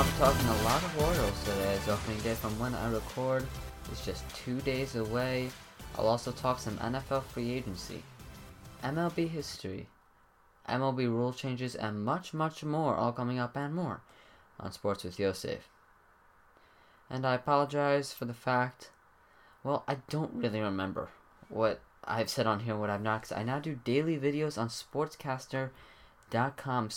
I'll be talking a lot of Orioles today as opening day from when I record is just two days away. I'll also talk some NFL free agency, MLB history, MLB rule changes, and much, much more all coming up and more on Sports with Yosef. And I apologize for the fact, well, I don't really remember what I've said on here, what I've not, because I now do daily videos on sportscastr.com,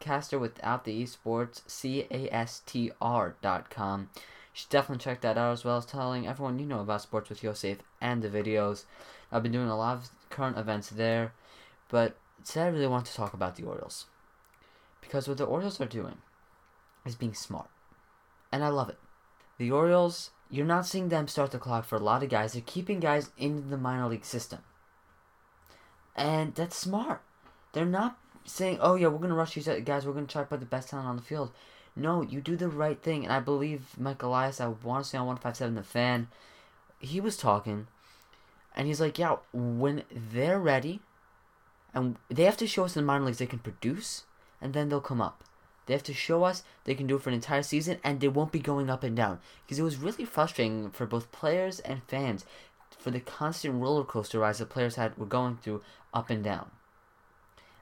caster without the esports, C A S T R.com. You should definitely check that out as well as telling everyone you know about Sports with Yosef and the videos. I've been doing a lot of current events there, but today I really want to talk about the Orioles. Because what the Orioles are doing is being smart. And I love it. The Orioles, you're not seeing them start the clock for a lot of guys. They're keeping guys in the minor league system. And that's smart. They're not saying, oh, yeah, we're to rush these guys. We're to try to put the best talent on the field. No, you do the right thing. And I believe Mike Elias, I want to say on 157 The Fan, he was talking. And he's like, yeah, when they're ready, and they have to show us in the minor leagues they can produce, and then they'll come up. They have to show us they can do it for an entire season, and they won't be going up and down. Because it was really frustrating for both players and fans for the constant roller coaster rise that players had were going through up and down.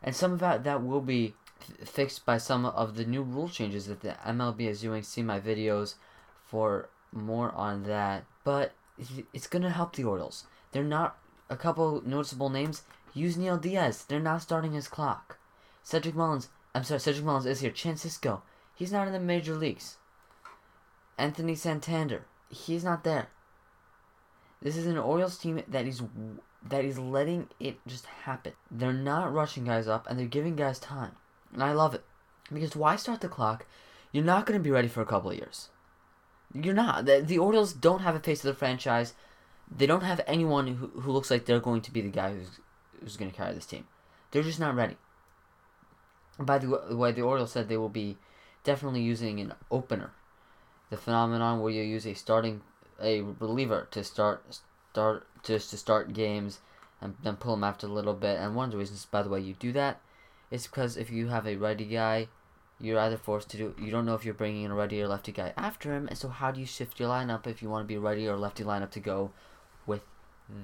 And some of that that will be f- fixed by some of the new rule changes that the MLB is doing. See my videos for more on that. But it's gonna help the Orioles. They're not a couple noticeable names. Yusniel Diaz. They're not starting his clock. Cedric Mullins. I'm sorry, Cedric Mullins is here. Chance Sisco. He's not in the major leagues. Anthony Santander. He's not there. This is an Orioles team that is that is letting it just happen. They're not rushing guys up and they're giving guys time. And I love it. Because why start the clock? You're not going to be ready for a couple of years. You're not. The, the Orioles don't have a face of the franchise. They don't have anyone who, who looks like they're going to be the guy who's, who's going to carry this team. They're just not ready. By the way, the Orioles said they will be definitely using an opener. The phenomenon where you use a starting a reliever to start start just to start games and then pull them after a little bit. And one of the reasons, by the way, you do that is because if you have a righty guy, you're either forced to do. You don't know if you're bringing in a righty or lefty guy after him, and so how do you shift your lineup if you want to be righty or lefty lineup to go with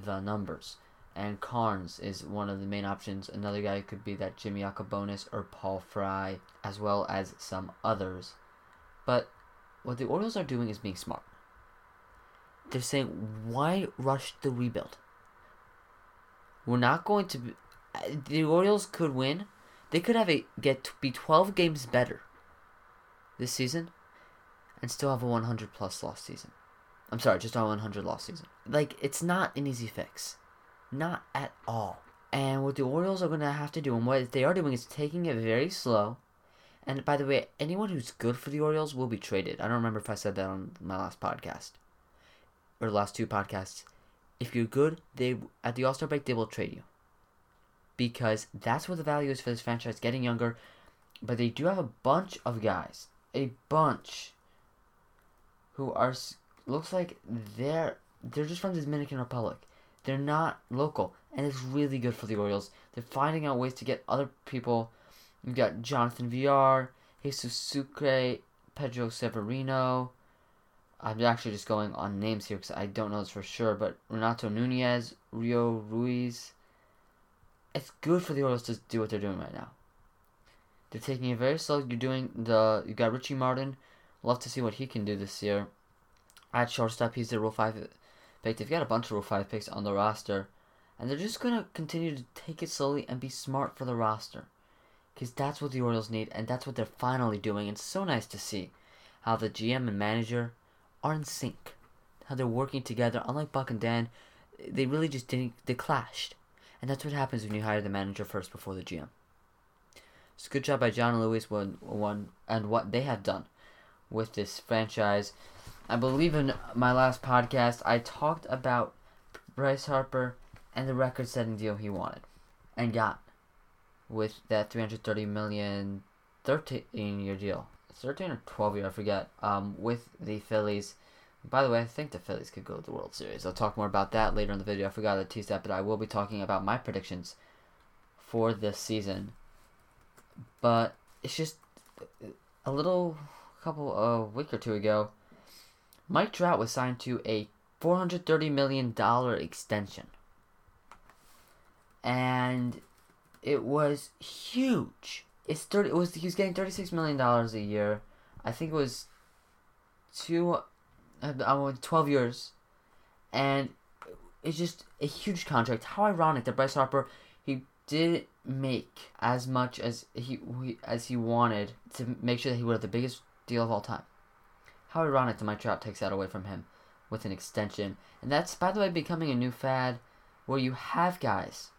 the numbers? And Karns is one of the main options. Another guy could be that Jimmy Yacabonis or Paul Fry, as well as some others. But what the Orioles are doing is being smart. They're saying, why rush the rebuild? We're not going to. Be, the Orioles could win. They could have a get be twelve games better this season, and still have a one hundred plus loss season. I'm sorry, just a one hundred loss season. Like it's not an easy fix, not at all. And what the Orioles are going to have to do, and what they are doing, is taking it very slow. And by the way, anyone who's good for the Orioles will be traded. I don't remember if I said that on my last podcast or the last two podcasts. If you're good, they at the All Star break they will trade you. Because that's what the value is for this franchise, getting younger. But they do have a bunch of guys, a bunch, who are looks like they're they're just from the Dominican Republic. They're not local, and it's really good for the Orioles. They're finding out ways to get other people. You've got Jonathan Villar, Jesus Sucre, Pedro Severino, I'm actually just going on names here because I don't know this for sure, but Renato Nunez, Rio Ruiz. It's good for the Orioles to do what they're doing right now. They're taking it very slow. You're doing the you got Richie Martin. Love to see what he can do this year. At shortstop, he's the Rule Five pick. They've got a bunch of Rule Five picks on the roster, and they're just gonna continue to take it slowly and be smart for the roster, because that's what the Orioles need, and that's what they're finally doing. It's so nice to see how the GM and manager are in sync. How they're working together. Unlike Buck and Dan, they really just didn't. They clashed, and that's what happens when you hire the manager first before the GM. It's a good job by John Lewis when one and what they have done with this franchise. I believe in my last podcast I talked about Bryce Harper and the record-setting deal he wanted and got with that 330 million 13 year deal. 13 or 12 year, I forget, um, with the Phillies. By the way, I think the Phillies could go to the World Series. I'll talk more about that later in the video. I forgot to tease that, but I will be talking about my predictions for this season. But it's just a little couple a week or two ago, Mike Trout was signed to a four hundred thirty million dollar extension, and it was huge. It's thirty. It was he was getting thirty six million dollars a year. I think it was two, uh, twelve years, and it's just a huge contract. How ironic that Bryce Harper he didn't make as much as he as he wanted to make sure that he would have the biggest deal of all time. How ironic that Mike Trout takes that away from him with an extension, and that's by the way becoming a new fad, where you have guys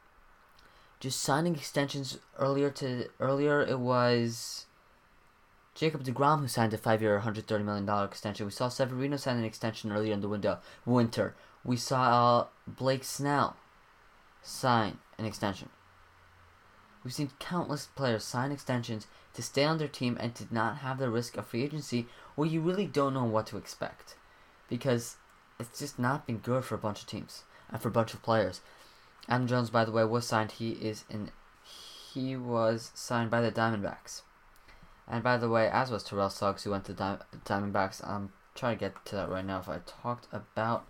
just signing extensions earlier to earlier it was Jacob DeGrom who signed a five-year, hundred thirty million dollar extension. We saw Severino sign an extension earlier in the window winter. We saw uh, Blake Snell sign an extension. We've seen countless players sign extensions to stay on their team and to not have the risk of free agency where you really don't know what to expect. Because it's just not been good for a bunch of teams and for a bunch of players. Adam Jones, by the way, was signed. He is in. He was signed by the Diamondbacks. And by the way, as was Terrell Suggs, who went to the Diamondbacks. I'm trying to get to that right now. If I talked about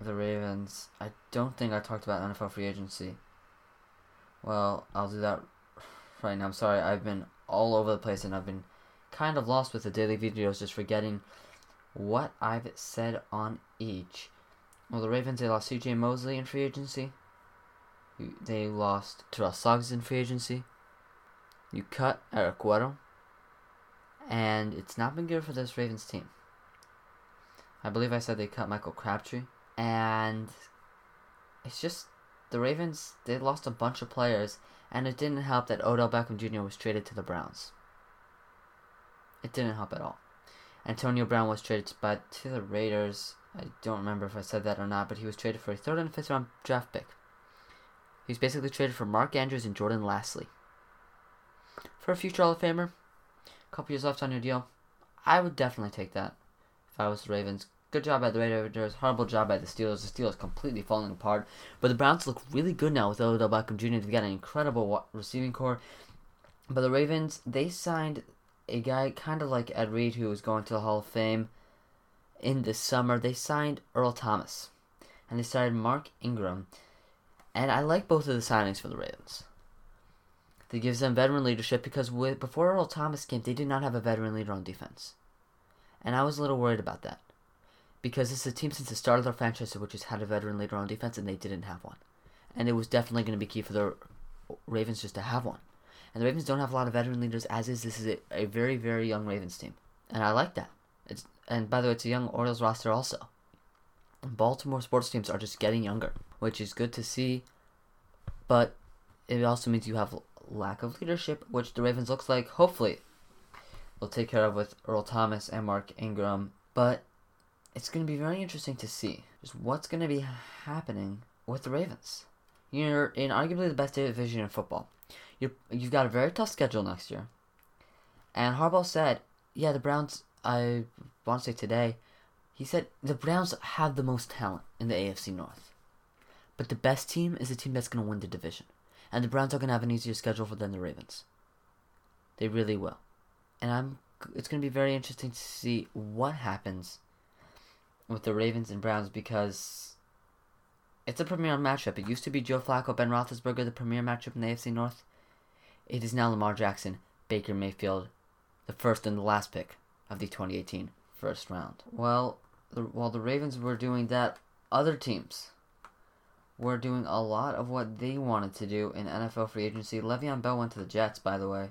the Ravens, I don't think I talked about NFL free agency. Well, I'll do that right now. I'm sorry, I've been all over the place and I've been kind of lost with the daily videos, just forgetting what I've said on each. Well, the Ravens, they lost C.J. Mosley in free agency. They lost Terrell Suggs in free agency. You cut Eric Weddle. And it's not been good for this Ravens team. I believe I said they cut Michael Crabtree. And it's just the Ravens, they lost a bunch of players. And it didn't help that Odell Beckham Jr. was traded to the Browns. It didn't help at all. Antonio Brown was traded by to the Raiders. I don't remember if I said that or not, but he was traded for a third and fifth round draft pick. He was basically traded for Mark Andrews and Jordan Lasley. For a future Hall of Famer, a couple years left on your deal, I would definitely take that if I was the Ravens. Good job by the Raiders, horrible job by the Steelers. The Steelers completely falling apart. But the Browns look really good now with Odell Beckham Jr. They've got an incredible receiving core. But the Ravens, they signed a guy kind of like Ed Reed, who was going to the Hall of Fame in the summer. They signed Earl Thomas, and they signed Mark Ingram, and I like both of the signings for the Ravens. That gives them veteran leadership because with, before Earl Thomas came, they did not have a veteran leader on defense, and I was a little worried about that because it's a team since the start of their franchise which has had a veteran leader on defense, and they didn't have one, and it was definitely going to be key for the Ravens just to have one. And the Ravens don't have a lot of veteran leaders, as is this is a, a very very young Ravens team, and I like that. It's and by the way, it's a young Orioles roster also. Baltimore sports teams are just getting younger, which is good to see. But it also means you have lack of leadership, which the Ravens looks like hopefully will take care of with Earl Thomas and Mark Ingram. But it's going to be very interesting to see just what's going to be happening with the Ravens. You're in arguably the best division in football you you've got a very tough schedule next year. And Harbaugh said, yeah, the Browns, I want to say today, he said the Browns have the most talent in the AFC North. But the best team is the team that's going to win the division. And the Browns are going to have an easier schedule for than the Ravens. They really will. And I'm it's going to be very interesting to see what happens with the Ravens and Browns because it's a premier matchup. It used to be Joe Flacco, Ben Roethlisberger, the premier matchup in the AFC North. It is now Lamar Jackson, Baker Mayfield, the first and the last pick of the 2018 first round. Well, the, while the Ravens were doing that, other teams were doing a lot of what they wanted to do in NFL free agency. Le'Veon Bell went to the Jets, by the way,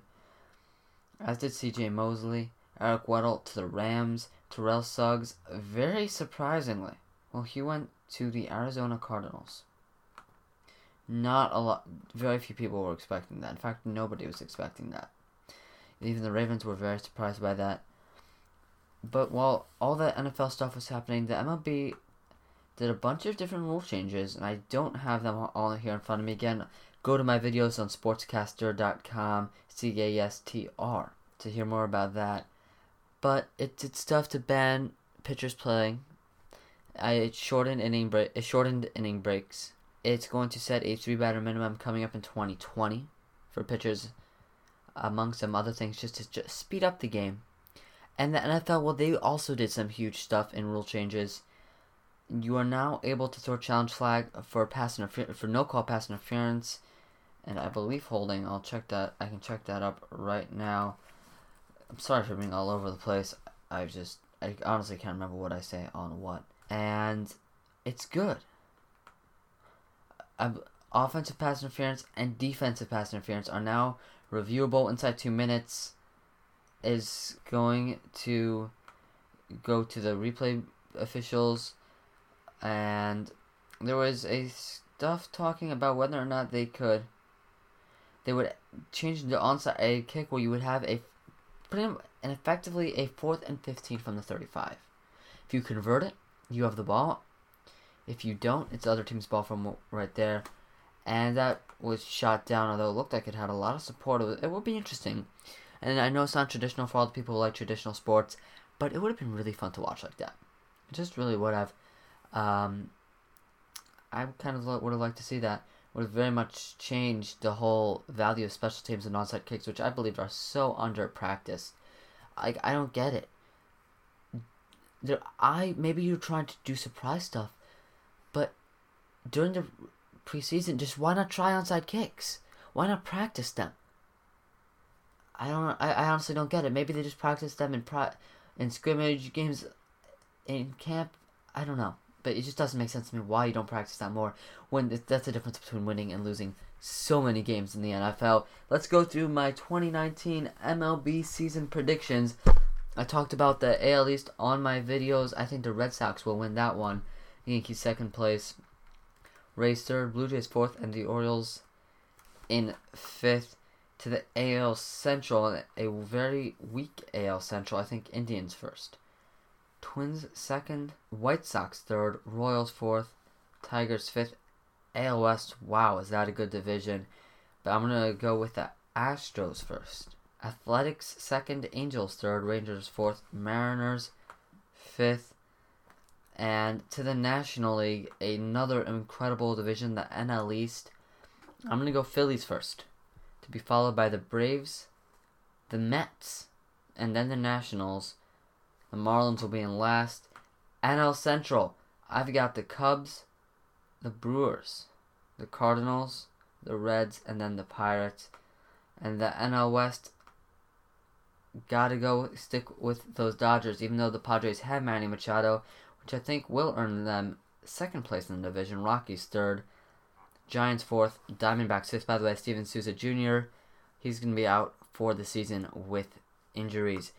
as did C.J. Mosley, Eric Weddle to the Rams, Terrell Suggs, very surprisingly. Well, he went to the Arizona Cardinals. Not a lot. Very few people were expecting that. In fact, nobody was expecting that. Even the Ravens were very surprised by that. But while all that NFL stuff was happening, the MLB did a bunch of different rule changes, and I don't have them all here in front of me. Again, go to my videos on sportscastr.com, C A S T R, to hear more about that. But it did stuff to ban pitchers playing. It shortened inning break. It shortened inning breaks. It's going to set a three batter minimum coming up in 2020 for pitchers among some other things, just to just speed up the game. And the NFL, well, they also did some huge stuff in rule changes. You are now able to throw challenge flag for pass interfer- for no call pass interference, and I believe holding. I'll check that. I can check that up right now. I'm sorry for being all over the place. I just I honestly can't remember what I say on what, and it's good. I'm, offensive pass interference and defensive pass interference are now reviewable inside two minutes is going to go to the replay officials and there was a stuff talking about whether or not they could they would change the onside a kick where you would have a pretty and effectively a fourth and 15 from the 35 if you convert it you have the ball if you don't it's the other team's ball from right there and that was shot down although it looked like it had a lot of support it would be interesting and I know it's not traditional for all the people who like traditional sports, but it would have been really fun to watch like that. It just really would have. Um, I kind of would have liked to see that. Would have very much changed the whole value of special teams and onside kicks, which I believe are so under practiced. Like I don't get it. I maybe you're trying to do surprise stuff, but during the preseason, just why not try onside kicks? Why not practice them? I don't. I, I honestly don't get it. Maybe they just practice them in pro, in scrimmage games, in camp. I don't know, but it just doesn't make sense to me why you don't practice that more. When that's the difference between winning and losing so many games in the NFL. Let's go through my 2019 MLB season predictions. I talked about the AL East on my videos. I think the Red Sox will win that one. Yankees second place. Rays third, Blue Jays fourth, and the Orioles in fifth to the AL Central, a very weak AL Central. I think Indians first. Twins second, White Sox third, Royals fourth, Tigers fifth, AL West. Wow, is that a good division? But I'm gonna go with the Astros first. Athletics second, Angels third, Rangers fourth, Mariners fifth, and to the National League, another incredible division, the NL East. I'm gonna go Phillies first to be followed by the Braves, the Mets, and then the Nationals. The Marlins will be in last. NL Central, I've got the Cubs, the Brewers, the Cardinals, the Reds, and then the Pirates. And the NL West, gotta go stick with those Dodgers, even though the Padres have Manny Machado, which I think will earn them second place in the division. Rockies third. Giants fourth, Diamondbacks fifth. By the way, Steven Souza Jr. He's to be out for the season with injuries.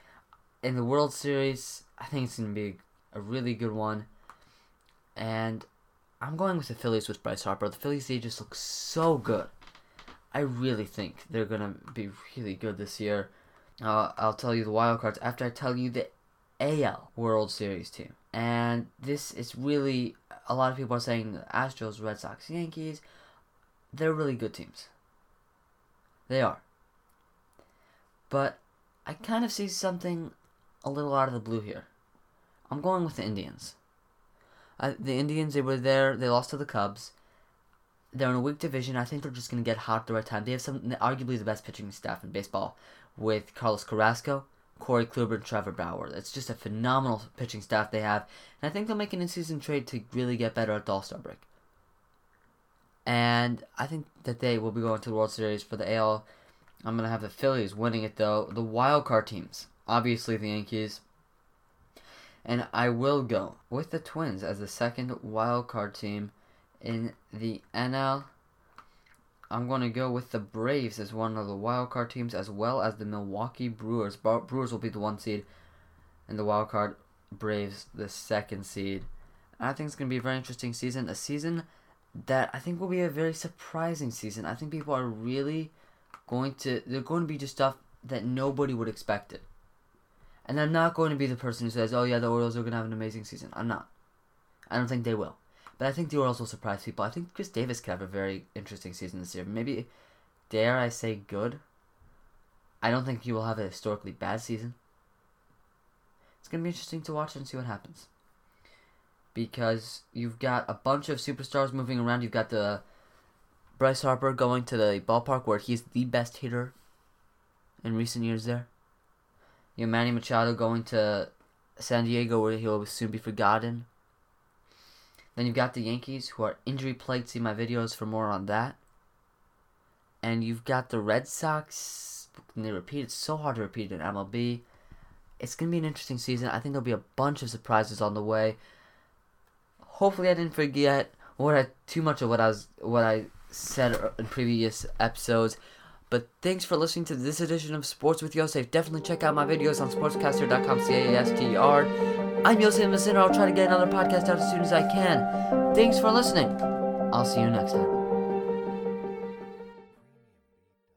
In the World Series, I think it's to be a really good one. And I'm going with the Phillies with Bryce Harper. The Phillies, they just look so good. I really think they're to be really good this year. Uh, I'll tell you the wild cards after I tell you the AL World Series team. And this is really, a lot of people are saying Astros, Red Sox, Yankees they're really good teams. They are. But I kind of see something a little out of the blue here. I'm going with the Indians. Uh, the Indians, they were there. They lost to the Cubs. They're in a weak division. I think they're just going to get hot the right time. They have some, arguably the best pitching staff in baseball with Carlos Carrasco, Corey Kluber, and Trevor Bauer. It's just a phenomenal pitching staff they have. And I think they'll make an in-season trade to really get better at the All-Star break. And I think that they will be going to the World Series for the AL. I'm to have the Phillies winning it, though. The wild card teams, obviously the Yankees. And I will go with the Twins as the second wild card team in the NL. I'm going to go with the Braves as one of the wild card teams, as well as the Milwaukee Brewers. Brewers will be the one seed, and the wild card Braves the second seed. I think it's going to be a very interesting season. A season that I think will be a very surprising season. I think people are really going to they're going to be just stuff that nobody would expect it. And I'm not going to be the person who says, "Oh yeah, the Orioles are going to have an amazing season." I'm not. I don't think they will. But I think the Orioles will surprise people. I think Chris Davis could have a very interesting season this year. Maybe dare I say good? I don't think he will have a historically bad season. It's going to be interesting to watch and see what happens because you've got a bunch of superstars moving around. You've got the Bryce Harper going to the ballpark where he's the best hitter in recent years there. You have Manny Machado going to San Diego where he'll soon be forgotten. Then you've got the Yankees who are injury plagued. See my videos for more on that. And you've got the Red Sox. They repeat. It's so hard to repeat in MLB. It's gonna be an interesting season. I think there'll be a bunch of surprises on the way. Hopefully, I didn't forget what I too much of what I was what I said in previous episodes. But thanks for listening to this edition of Sports with Yosef. Definitely check out my videos on sportscastr.com, C-A-S-T-R. I'm Yosef Messina. I'll try to get another podcast out as soon as I can. Thanks for listening. I'll see you next time.